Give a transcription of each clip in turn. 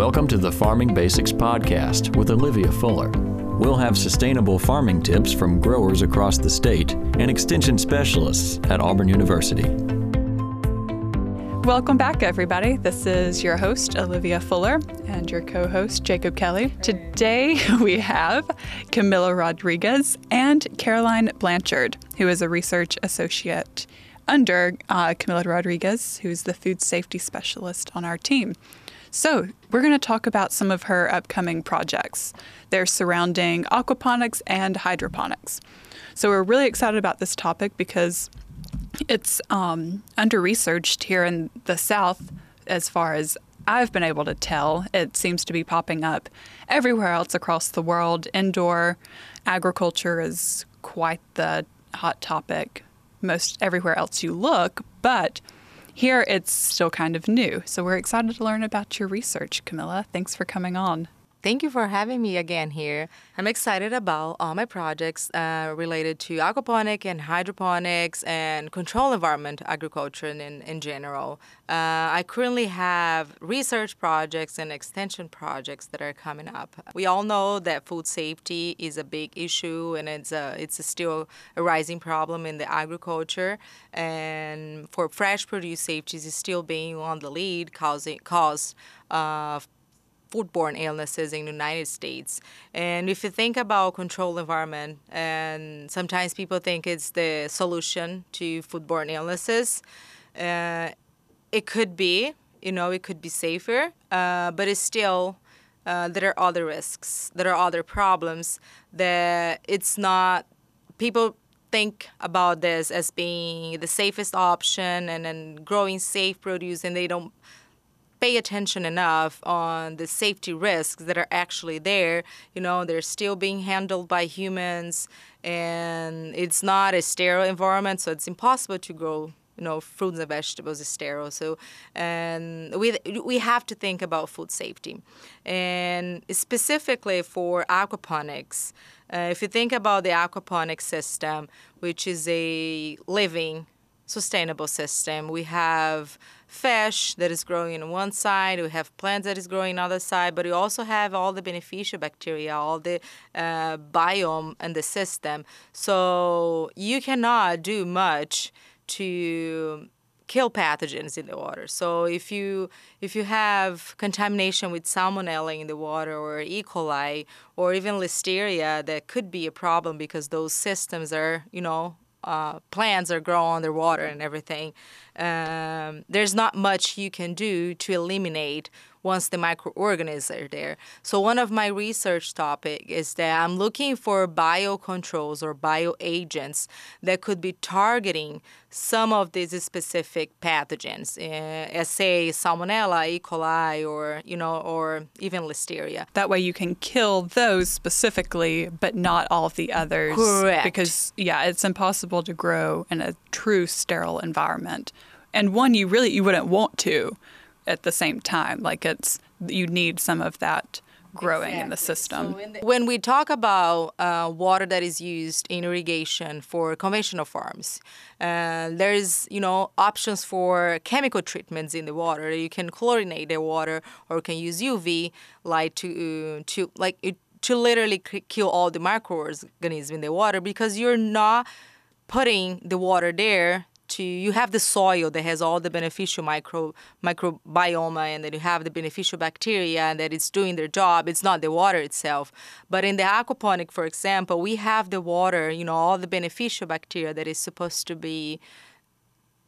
Welcome to the Farming Basics Podcast with Olivia Fuller. We'll have sustainable farming tips from growers across the state and extension specialists at Auburn University. Welcome back, everybody. This is your host, Olivia Fuller, and your co host, Jacob Kelley. Today, we have Camilla Rodriguez and Caroline Blanchard, who is a research associate under uh, Camilla Rodriguez, who's the food safety specialist on our team. So, we're going to talk about some of her upcoming projects. They're surrounding aquaponics and hydroponics. So, we're really excited about this topic because it's um, under researched here in the South as far as I've been able to tell. It seems to be popping up everywhere else across the world. Indoor agriculture is quite the hot topic most everywhere else you look, but here it's still kind of new. So we're excited to learn about your research, Camilla. Thanks for coming on. Thank you for having me again here. I'm excited about all my projects uh, related to aquaponic and hydroponics and control environment agriculture in, in general. Uh, I currently have research projects and extension projects that are coming up. We all know that food safety is a big issue and it's a, it's a still a rising problem in the agriculture. And for fresh produce safety is still being on the lead, causing cause uh, foodborne illnesses in the United States. And if you think about controlled environment, and sometimes people think it's the solution to foodborne illnesses, uh, it could be, you know, it could be safer, uh, but it's still. Uh, there are other risks. There are other problems that it's not. People think about this as being the safest option and then growing safe produce, and they don't pay attention enough on the safety risks that are actually there. You know, they're still being handled by humans, and it's not a sterile environment, so it's impossible to grow. You know, fruits and vegetables is sterile. So, and we we have to think about food safety, and specifically for aquaponics. Uh, if you think about the aquaponics system, which is a living sustainable system. We have fish that is growing on one side, we have plants that is growing on the other side, but we also have all the beneficial bacteria, all the uh, biome and the system. So you cannot do much to kill pathogens in the water. So if you if you have contamination with salmonella in the water or E. coli or even listeria, that could be a problem because those systems are you know uh, plants are growing underwater and everything, um, there's not much you can do to eliminate once the microorganisms are there. So one of my research topic is that I'm looking for biocontrols or bioagents that could be targeting some of these specific pathogens, uh, say Salmonella, E. coli, or you know, or even Listeria. That way, you can kill those specifically, but not all of the others. Correct. Because yeah, it's impossible to grow in a true sterile environment, and one you really you wouldn't want to at the same time. Like it's you need some of that growing exactly. in the system. So in the- when we talk about uh, water that is used in irrigation for conventional farms, uh, there's you know options for chemical treatments in the water. You can chlorinate the water or can use UV light to uh, to like it, to literally kill all the microorganisms in the water because you're not putting the water there to you have the soil that has all the beneficial micro microbiome and then you have the beneficial bacteria and that it's doing their job it's not the water itself but in the aquaponic for example we have the water you know all the beneficial bacteria that is supposed to be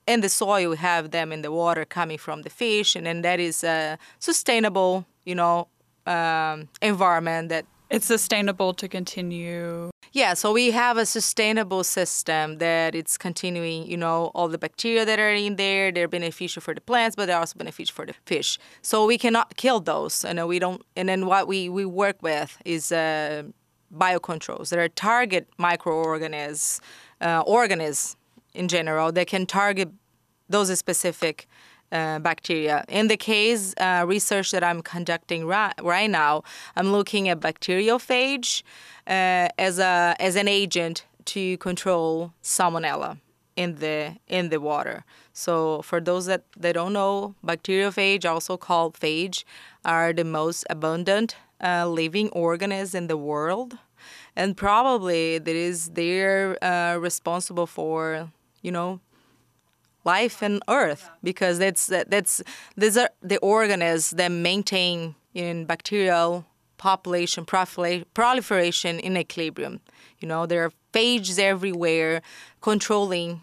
in the soil we have them in the water coming from the fish and then that is a sustainable you know um, environment that it's sustainable to continue. Yeah, so we have a sustainable system that it's continuing, you know, all the bacteria that are in there, they're beneficial for the plants, but they're also beneficial for the fish. So we cannot kill those. And we don't and then what we, we work with is uh, biocontrols that are target microorganisms, uh, organisms in general that can target those specific uh, bacteria. In the case uh, research that I'm conducting right, right now, I'm looking at bacteriophage uh, as a as an agent to control salmonella. in the in the water. So for those that they don't know, bacteriophage, also called phage, are the most abundant uh, living organisms in the world, and probably that is they're uh, responsible for you know life and Earth because that's that's these are the organisms that maintain in bacterial population proliferation in equilibrium. You know, there are phages everywhere controlling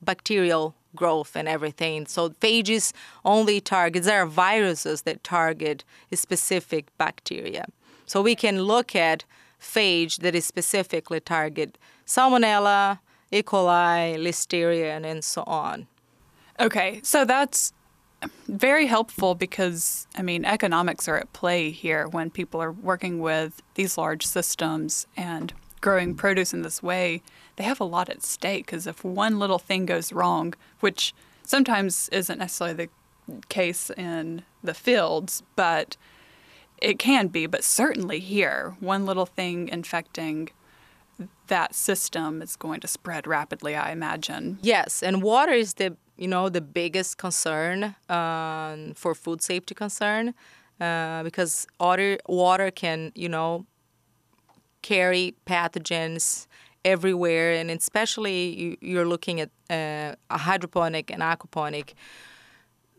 bacterial growth and everything. So phages only target, there are viruses that target specific bacteria. So we can look at phage that is specifically target Salmonella, E. coli, Listeria, and so on. Okay, so that's very helpful because, I mean, economics are at play here when people are working with these large systems and growing produce in this way. They have a lot at stake because if one little thing goes wrong, which sometimes isn't necessarily the case in the fields, but it can be, but certainly here, one little thing infecting that system is going to spread rapidly, I imagine. Yes, and water is the you know, the biggest concern um, for food safety concern uh, because water, water can, you know, carry pathogens everywhere, and especially you, are looking at uh, a hydroponic and aquaponic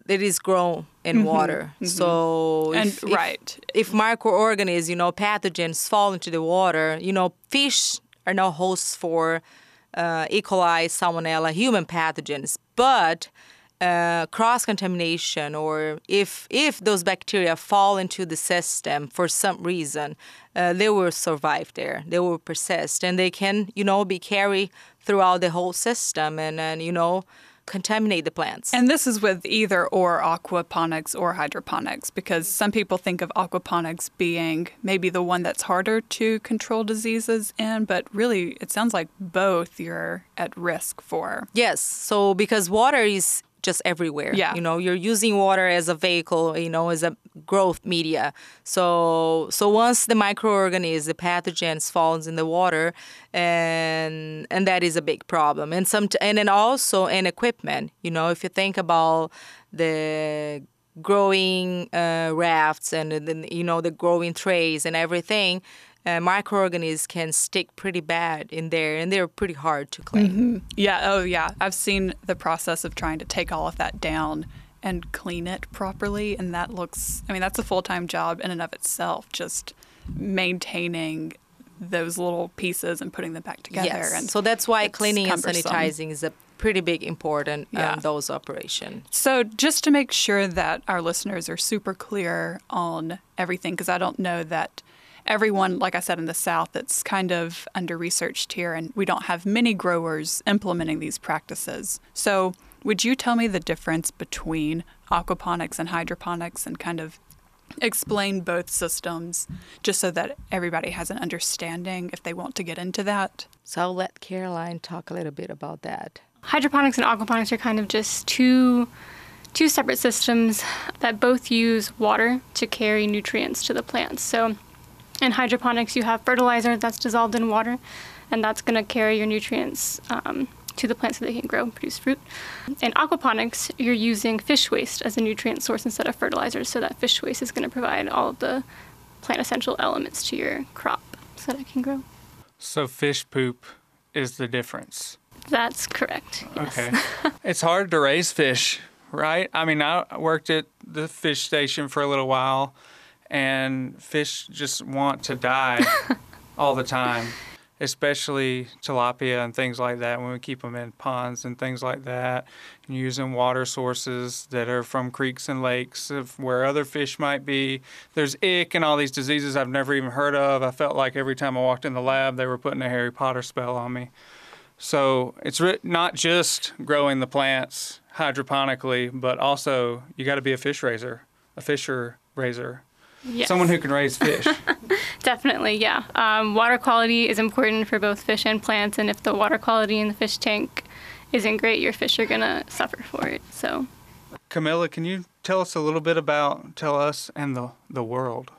that is grown in mm-hmm, water. Mm-hmm. So and right, if, if microorganisms, you know, pathogens fall into the water, you know, fish are now hosts for uh, E. coli, Salmonella, human pathogens, but uh, cross contamination or if if those bacteria fall into the system for some reason, uh, they will survive there. They will persist and they can you know be carried throughout the whole system and and you know contaminate the plants. And this is with either or aquaponics or hydroponics because some people think of aquaponics being maybe the one that's harder to control diseases in, but really it sounds like both you're at risk for. Yes. So because water is just everywhere. Yeah. You know, you're using water as a vehicle, you know, as a growth media. So so once the microorganisms, the pathogens falls in the water and and that is a big problem. And some and then also in equipment, you know, if you think about the growing uh, rafts and then you know the growing trays and everything uh, microorganisms can stick pretty bad in there and they're pretty hard to clean. Mm-hmm. Yeah, oh yeah. I've seen the process of trying to take all of that down and clean it properly and that looks I mean that's a full-time job in and of itself just maintaining those little pieces and putting them back together yes. and so that's why cleaning cumbersome. and sanitizing is a pretty big important um, yeah. those operations. So just to make sure that our listeners are super clear on everything because I don't know that everyone, like I said, in the South, it's kind of under researched here, and we don't have many growers implementing these practices. So, would you tell me the difference between aquaponics and hydroponics and kind of explain both systems just so that everybody has an understanding if they want to get into that? So, I'll let Caroline talk a little bit about that. Hydroponics and aquaponics are kind of just two two separate systems that both use water to carry nutrients to the plants. So in hydroponics, you have fertilizer that's dissolved in water, and that's going to carry your nutrients um, to the plants so they can grow and produce fruit. In aquaponics, you're using fish waste as a nutrient source instead of fertilizer, so that fish waste is going to provide all of the plant essential elements to your crop so that it can grow. So, fish poop is the difference. That's correct. Yes. Okay. it's hard to raise fish, right? I mean, I worked at the fish station for a little while and fish just want to die all the time, especially tilapia and things like that when we keep them in ponds and things like that, and using water sources that are from creeks and lakes of where other fish might be. There's ick and all these diseases I've never even heard of. I felt like every time I walked in the lab, they were putting a Harry Potter spell on me. So it's not just growing the plants hydroponically, but also you got to be a fish raiser, a fisher raiser. Yes. Someone who can raise fish. Definitely, yeah. Um, water quality is important for both fish and plants, and if the water quality in the fish tank isn't great, your fish are gonna suffer for it. So, Camilla, can you tell us a little bit about, tell us and the the world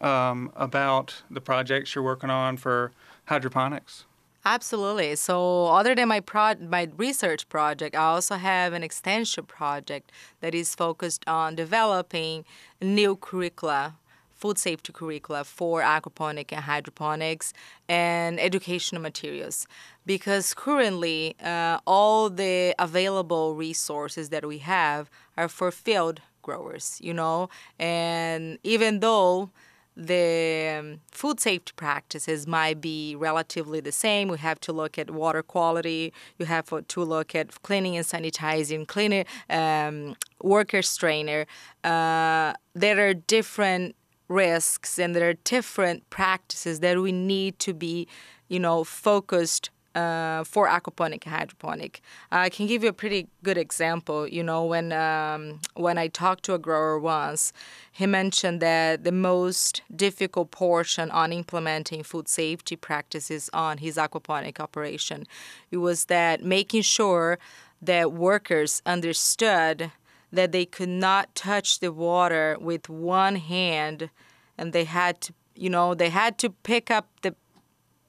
um, about the projects you're working on for hydroponics? Absolutely. So, other than my pro- my research project, I also have an extension project that is focused on developing new curricula, food safety curricula for aquaponic and hydroponics, and educational materials. Because currently, uh, all the available resources that we have are for field growers, you know, and even though the um, food safety practices might be relatively the same. We have to look at water quality. You have to look at cleaning and sanitizing, cleaner um, worker strainer. Uh, there are different risks and there are different practices that we need to be, you know, focused uh, for aquaponic and hydroponic. I can give you a pretty good example. You know, when um, when I talked to a grower once, he mentioned that the most difficult portion on implementing food safety practices on his aquaponic operation, it was that making sure that workers understood that they could not touch the water with one hand, and they had to, you know, they had to pick up the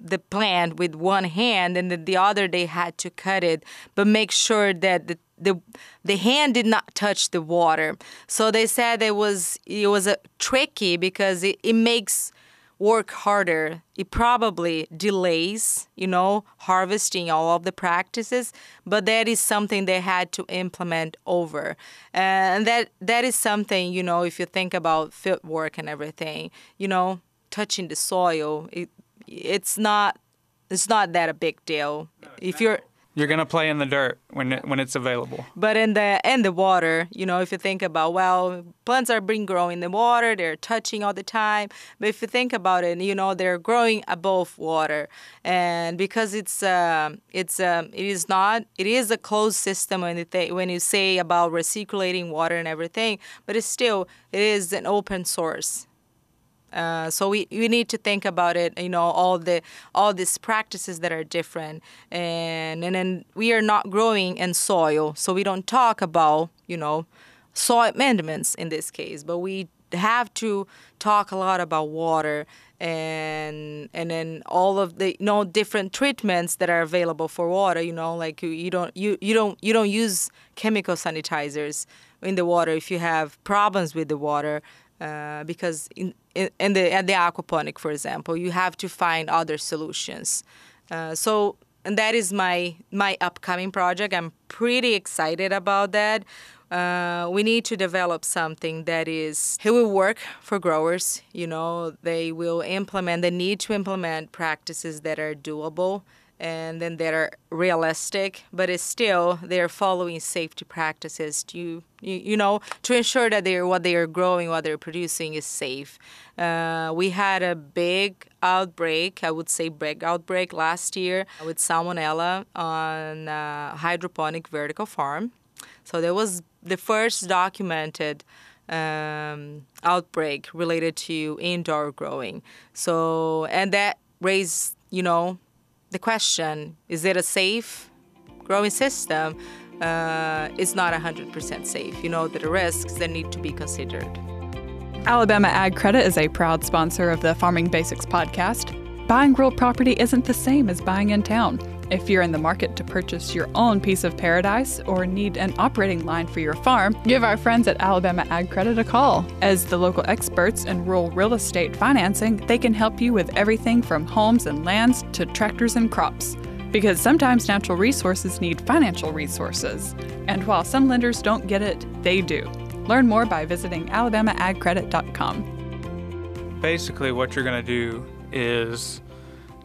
the plant with one hand and then the other they had to cut it but make sure that the the, the hand did not touch the water. So they said it was it was a tricky because it, it makes work harder it probably delays you know harvesting all of the practices but that is something they had to implement over. And that that is something you know if you think about field work and everything you know touching the soil it, it's not it's not that a big deal. If you're You're gonna play in the dirt when it, when it's available. but in the in the water you know if you think about well plants are being grown in the water they're touching all the time. But if you think about it you know they're growing above water. And because it's um it's um it is not it is a closed system when you th- when you say about recirculating water and everything but it's still it is an open source uh, so we, we need to think about it you know all the all these practices that are different. And and then we are not growing in soil. So we don't talk about you know soil amendments in this case but we have to talk a lot about water and and then all of the you know different treatments that are available for water you know like you, you don't you, you don't you don't use chemical sanitizers in the water if you have problems with the water uh, because in, in, in the at the aquaponic, for example, you have to find other solutions. Uh, so and that is my my upcoming project. I'm pretty excited about that. Uh, we need to develop something that is it will work for growers. You know, they will implement. They need to implement practices that are doable and then they're realistic, but it's still they're following safety practices to you, you know to ensure that they're what they are growing, what they're producing is safe. Uh, we had a big outbreak, I would say big outbreak last year with salmonella on a hydroponic vertical farm. So that was the first documented um, outbreak related to indoor growing. So and that raised you know the question is it a safe growing system uh, it's not 100% safe you know there are risks that need to be considered Alabama Ag Credit is a proud sponsor of the Farming Basics podcast. Buying rural property isn't the same as buying in town. If you're in the market to purchase your own piece of paradise or need an operating line for your farm, give our friends at Alabama Ag Credit a call. As the local experts in rural real estate financing, they can help you with everything from homes and lands to tractors and crops. Because sometimes natural resources need financial resources. And while some lenders don't get it, they do. Learn more by visiting alabamaagcredit.com. Basically, what you're gonna do is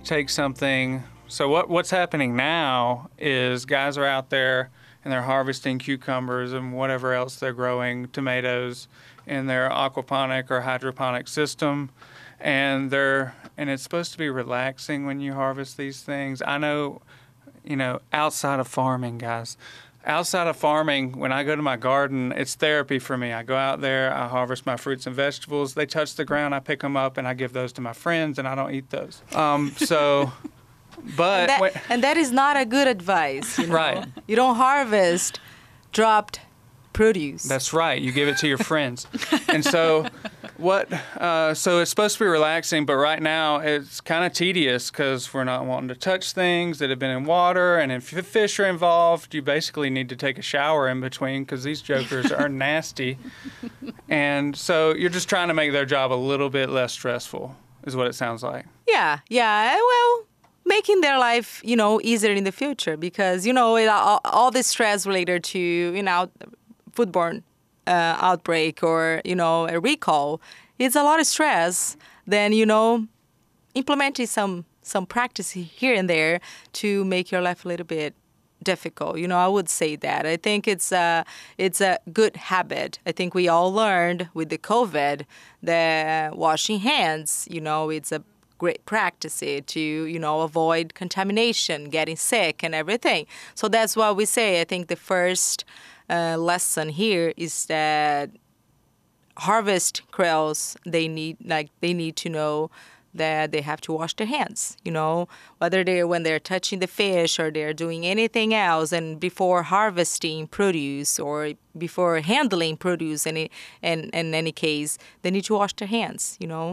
take something. So what what's happening now is guys are out there and they're harvesting cucumbers and whatever else they're growing, tomatoes, in their aquaponic or hydroponic system, and they're and it's supposed to be relaxing when you harvest these things. I know, you know, outside of farming, guys. Outside of farming, when I go to my garden, it's therapy for me. I go out there, I harvest my fruits and vegetables. They touch the ground, I pick them up, and I give those to my friends, and I don't eat those. Um, so, but that, when- and that is not a good advice you know? Right. you don't harvest dropped produce That's right. You give it to your friends. and so What? Uh, so it's supposed to be relaxing, but right now it's kind of tedious because we're not wanting to touch things that have been in water, and if fish are involved, you basically need to take a shower in between because these jokers are nasty. And so you're just trying to make their job a little bit less stressful, is what it sounds like. Yeah, yeah. Well, making their life, you know, easier in the future because you know it, all, all this stress related to you know foodborne uh, outbreak or you know a recall, it's a lot of stress. Then you know, implementing some some practice here and there to make your life a little bit difficult. You know, I would say that. I think it's a it's a good habit. I think we all learned with the COVID that washing hands. You know, it's a great practice to you know avoid contamination, getting sick, and everything. So that's why we say. I think the first uh, lesson here is that harvest krells they need like they need to know that they have to wash their hands you know whether they're when they're touching the fish or they're doing anything else and before harvesting produce or before handling produce any and in any case they need to wash their hands you know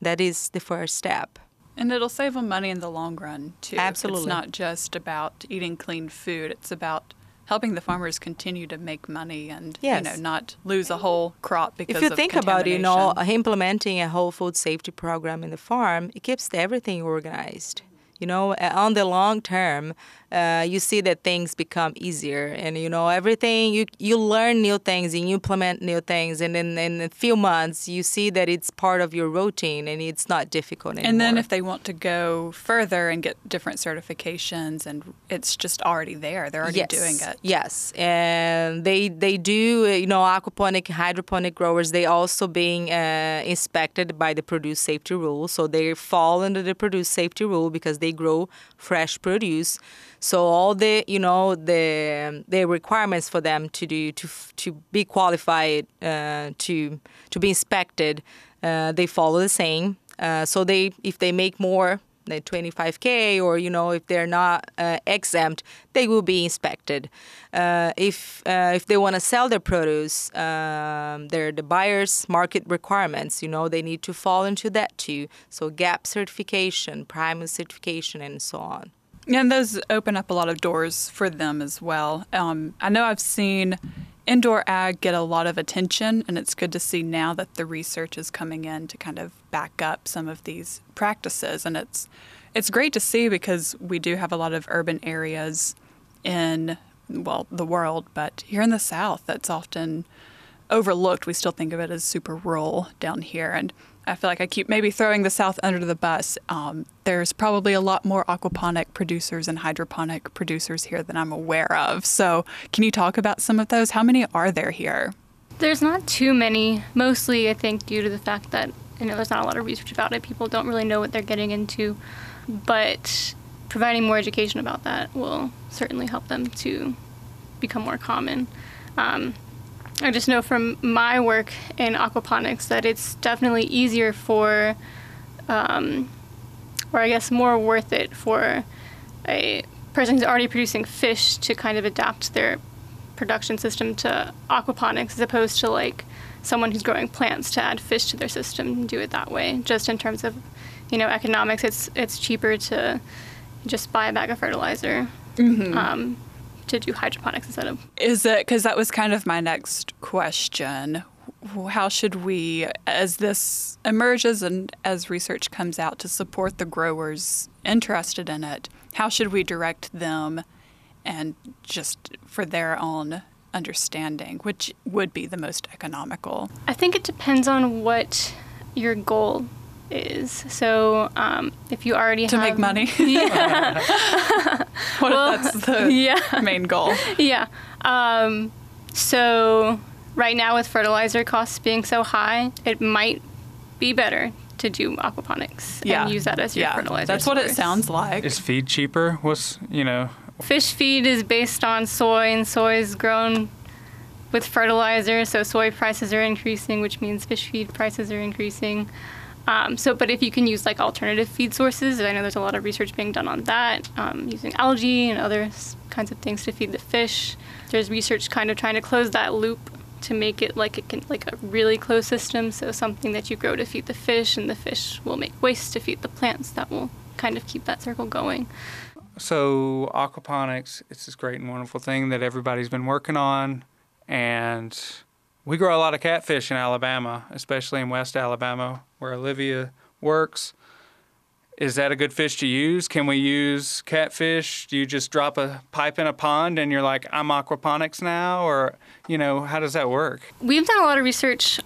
that is the first step and it'll save them money in the long run too Absolutely. it's not just about eating clean food it's about helping the farmers continue to make money and Yes. you know not lose a whole crop because if you think about it, you know, implementing a whole food safety program in the farm, it keeps everything organized. You know, uh, on the long term, uh, you see that things become easier, and you know everything. You you learn new things and you implement new things, and in, in a few months, you see that it's part of your routine and it's not difficult anymore. And then if they want to go further and get different certifications, and it's just already there, they're already yes. doing it. Yes, and they they do you know aquaponic hydroponic growers. They also being uh, inspected by the produce safety rule, so they fall under the produce safety rule because they grow fresh produce. So all the you know the the requirements for them to do to to be qualified uh, to to be inspected, uh, they follow the same. Uh, so they if they make more than 25k or you know if they're not uh, exempt they will be inspected. Uh, if uh, if they want to sell their produce um, they're the buyers market requirements you know they need to fall into that too. So gap certification primus certification and so on And those open up a lot of doors for them as well. Um, I know I've seen indoor ag get a lot of attention, and it's good to see now that the research is coming in to kind of back up some of these practices. And it's it's great to see because we do have a lot of urban areas in well the world, but here in the South, that's often overlooked. We still think of it as super rural down here, and I feel like I keep maybe throwing the South under the bus. Um, there's probably a lot more aquaponic producers and hydroponic producers here than I'm aware of. So, can you talk about some of those? How many are there here? There's not too many, mostly I think due to the fact that you know there's not a lot of research about it. People don't really know what they're getting into, but providing more education about that will certainly help them to become more common. Um, I just know from my work in aquaponics that it's definitely easier for, um, or I guess more worth it for a person who's already producing fish to kind of adapt their production system to aquaponics as opposed to like someone who's growing plants to add fish to their system and do it that way. Just in terms of, you know, economics, it's it's cheaper to just buy a bag of fertilizer um, to do hydroponics instead of Is it because that was kind of my next question? How should we, as this emerges and as research comes out to support the growers interested in it, how should we direct them and just for their own understanding, which would be the most economical? I think it depends on what your goal is. So um, if you already have To have make money? yeah, What Well, if that's the yeah, main goal? yeah. Um, so right now with fertilizer costs being so high, it might be better to do aquaponics Yeah. and use that as your yeah, fertilizer. that's what it sounds like. Is feed cheaper? What's you know? Fish feed is based on soy, and soy is grown with fertilizer, so soy prices are increasing, which means fish feed prices are increasing. Um, so, but if you can use like alternative feed sources, I know there's a lot of research being done on that, um, using algae and other kinds of things to feed the fish. There's research kind of trying to close that loop to make it like it can like a really closed system. So something that you grow to feed the fish, and the fish will make waste to feed the plants. That will kind of keep that circle going. So aquaponics, it's this great and wonderful thing that everybody's been working on, and we grow a lot of catfish in Alabama, especially in West Alabama, where Olivia works. Is that a good fish to use? Can we use catfish? Do you just drop a pipe in a pond and you're like, I'm aquaponics now? Or, you know, how does that work? We've done a lot of research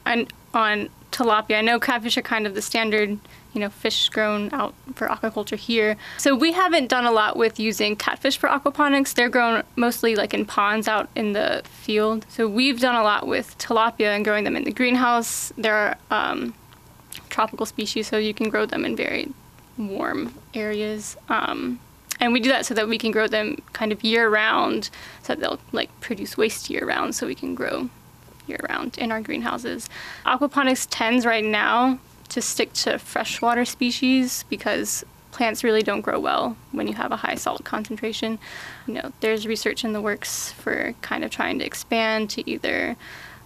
on tilapia. I know catfish are kind of the standard, you know, fish grown out for aquaculture here. So we haven't done a lot with using catfish for aquaponics. They're grown mostly like in ponds out in the field. So we've done a lot with tilapia and growing them in the greenhouse. They're um, tropical species, so you can grow them in very warm areas. Um, and we do that so that we can grow them kind of year round, so that they'll like produce waste year round, so we can grow year round in our greenhouses. Aquaponics tends right now to stick to freshwater species because plants really don't grow well when you have a high salt concentration. You know, there's research in the works for kind of trying to expand to either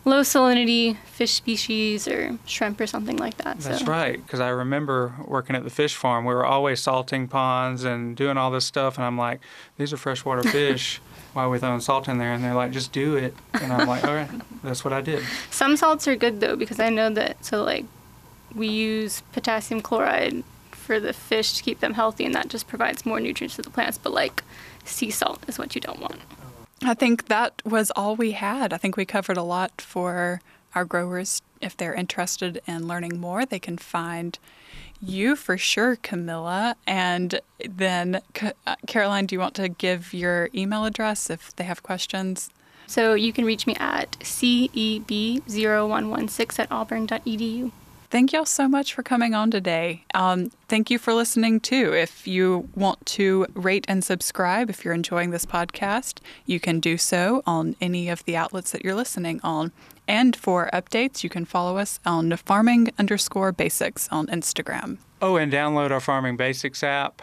low salinity fish species or shrimp or something like that. That's so. right, because I remember working at the fish farm. We were always salting ponds and doing all this stuff, and I'm like, these are freshwater fish. Why are we throwing salt in there? And they're like, just do it. And I'm like, all right, that's what I did. Some salts are good though because I know that so like we use potassium chloride for the fish to keep them healthy, and that just provides more nutrients to the plants. But like sea salt is what you don't want. I think that was all we had. I think we covered a lot for our growers. If they're interested in learning more, they can find you for sure, Camilla. And then, uh, Caroline, do you want to give your email address if they have questions? So you can reach me at ceb0116 at auburn.edu. Thank y'all so much for coming on today. Um, thank you for listening too. If you want to rate and subscribe, if you're enjoying this podcast, you can do so on any of the outlets that you're listening on. And for updates, you can follow us on farming underscore basics on Instagram. Oh, and download our Farming Basics app.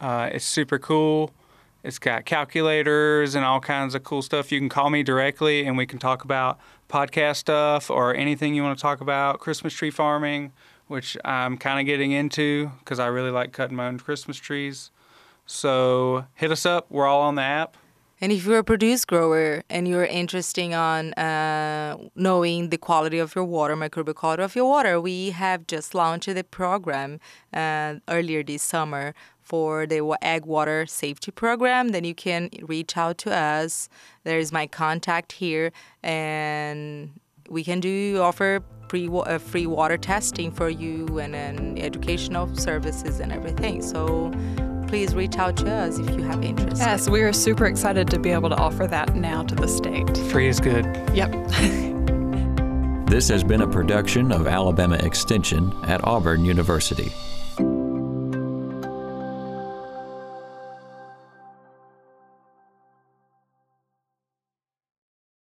Uh, it's super cool. It's got calculators and all kinds of cool stuff. You can call me directly and we can talk about podcast stuff or anything you want to talk about, Christmas tree farming, which I'm kind of getting into because I really like cutting my own Christmas trees. So hit us up. We're all on the app. And if you're a produce grower and you're interested on uh, knowing the quality of your water, microbial quality of your water, we have just launched a program uh, earlier this summer for the Ag Water Safety Program, then you can reach out to us. There is my contact here, and we can do offer free uh, free water testing for you and, and educational services and everything. So please reach out to us if you have interest. Yes, we are super excited to be able to offer that now to the state. Free is good. Yep. this has been a production of Alabama Extension at Auburn University.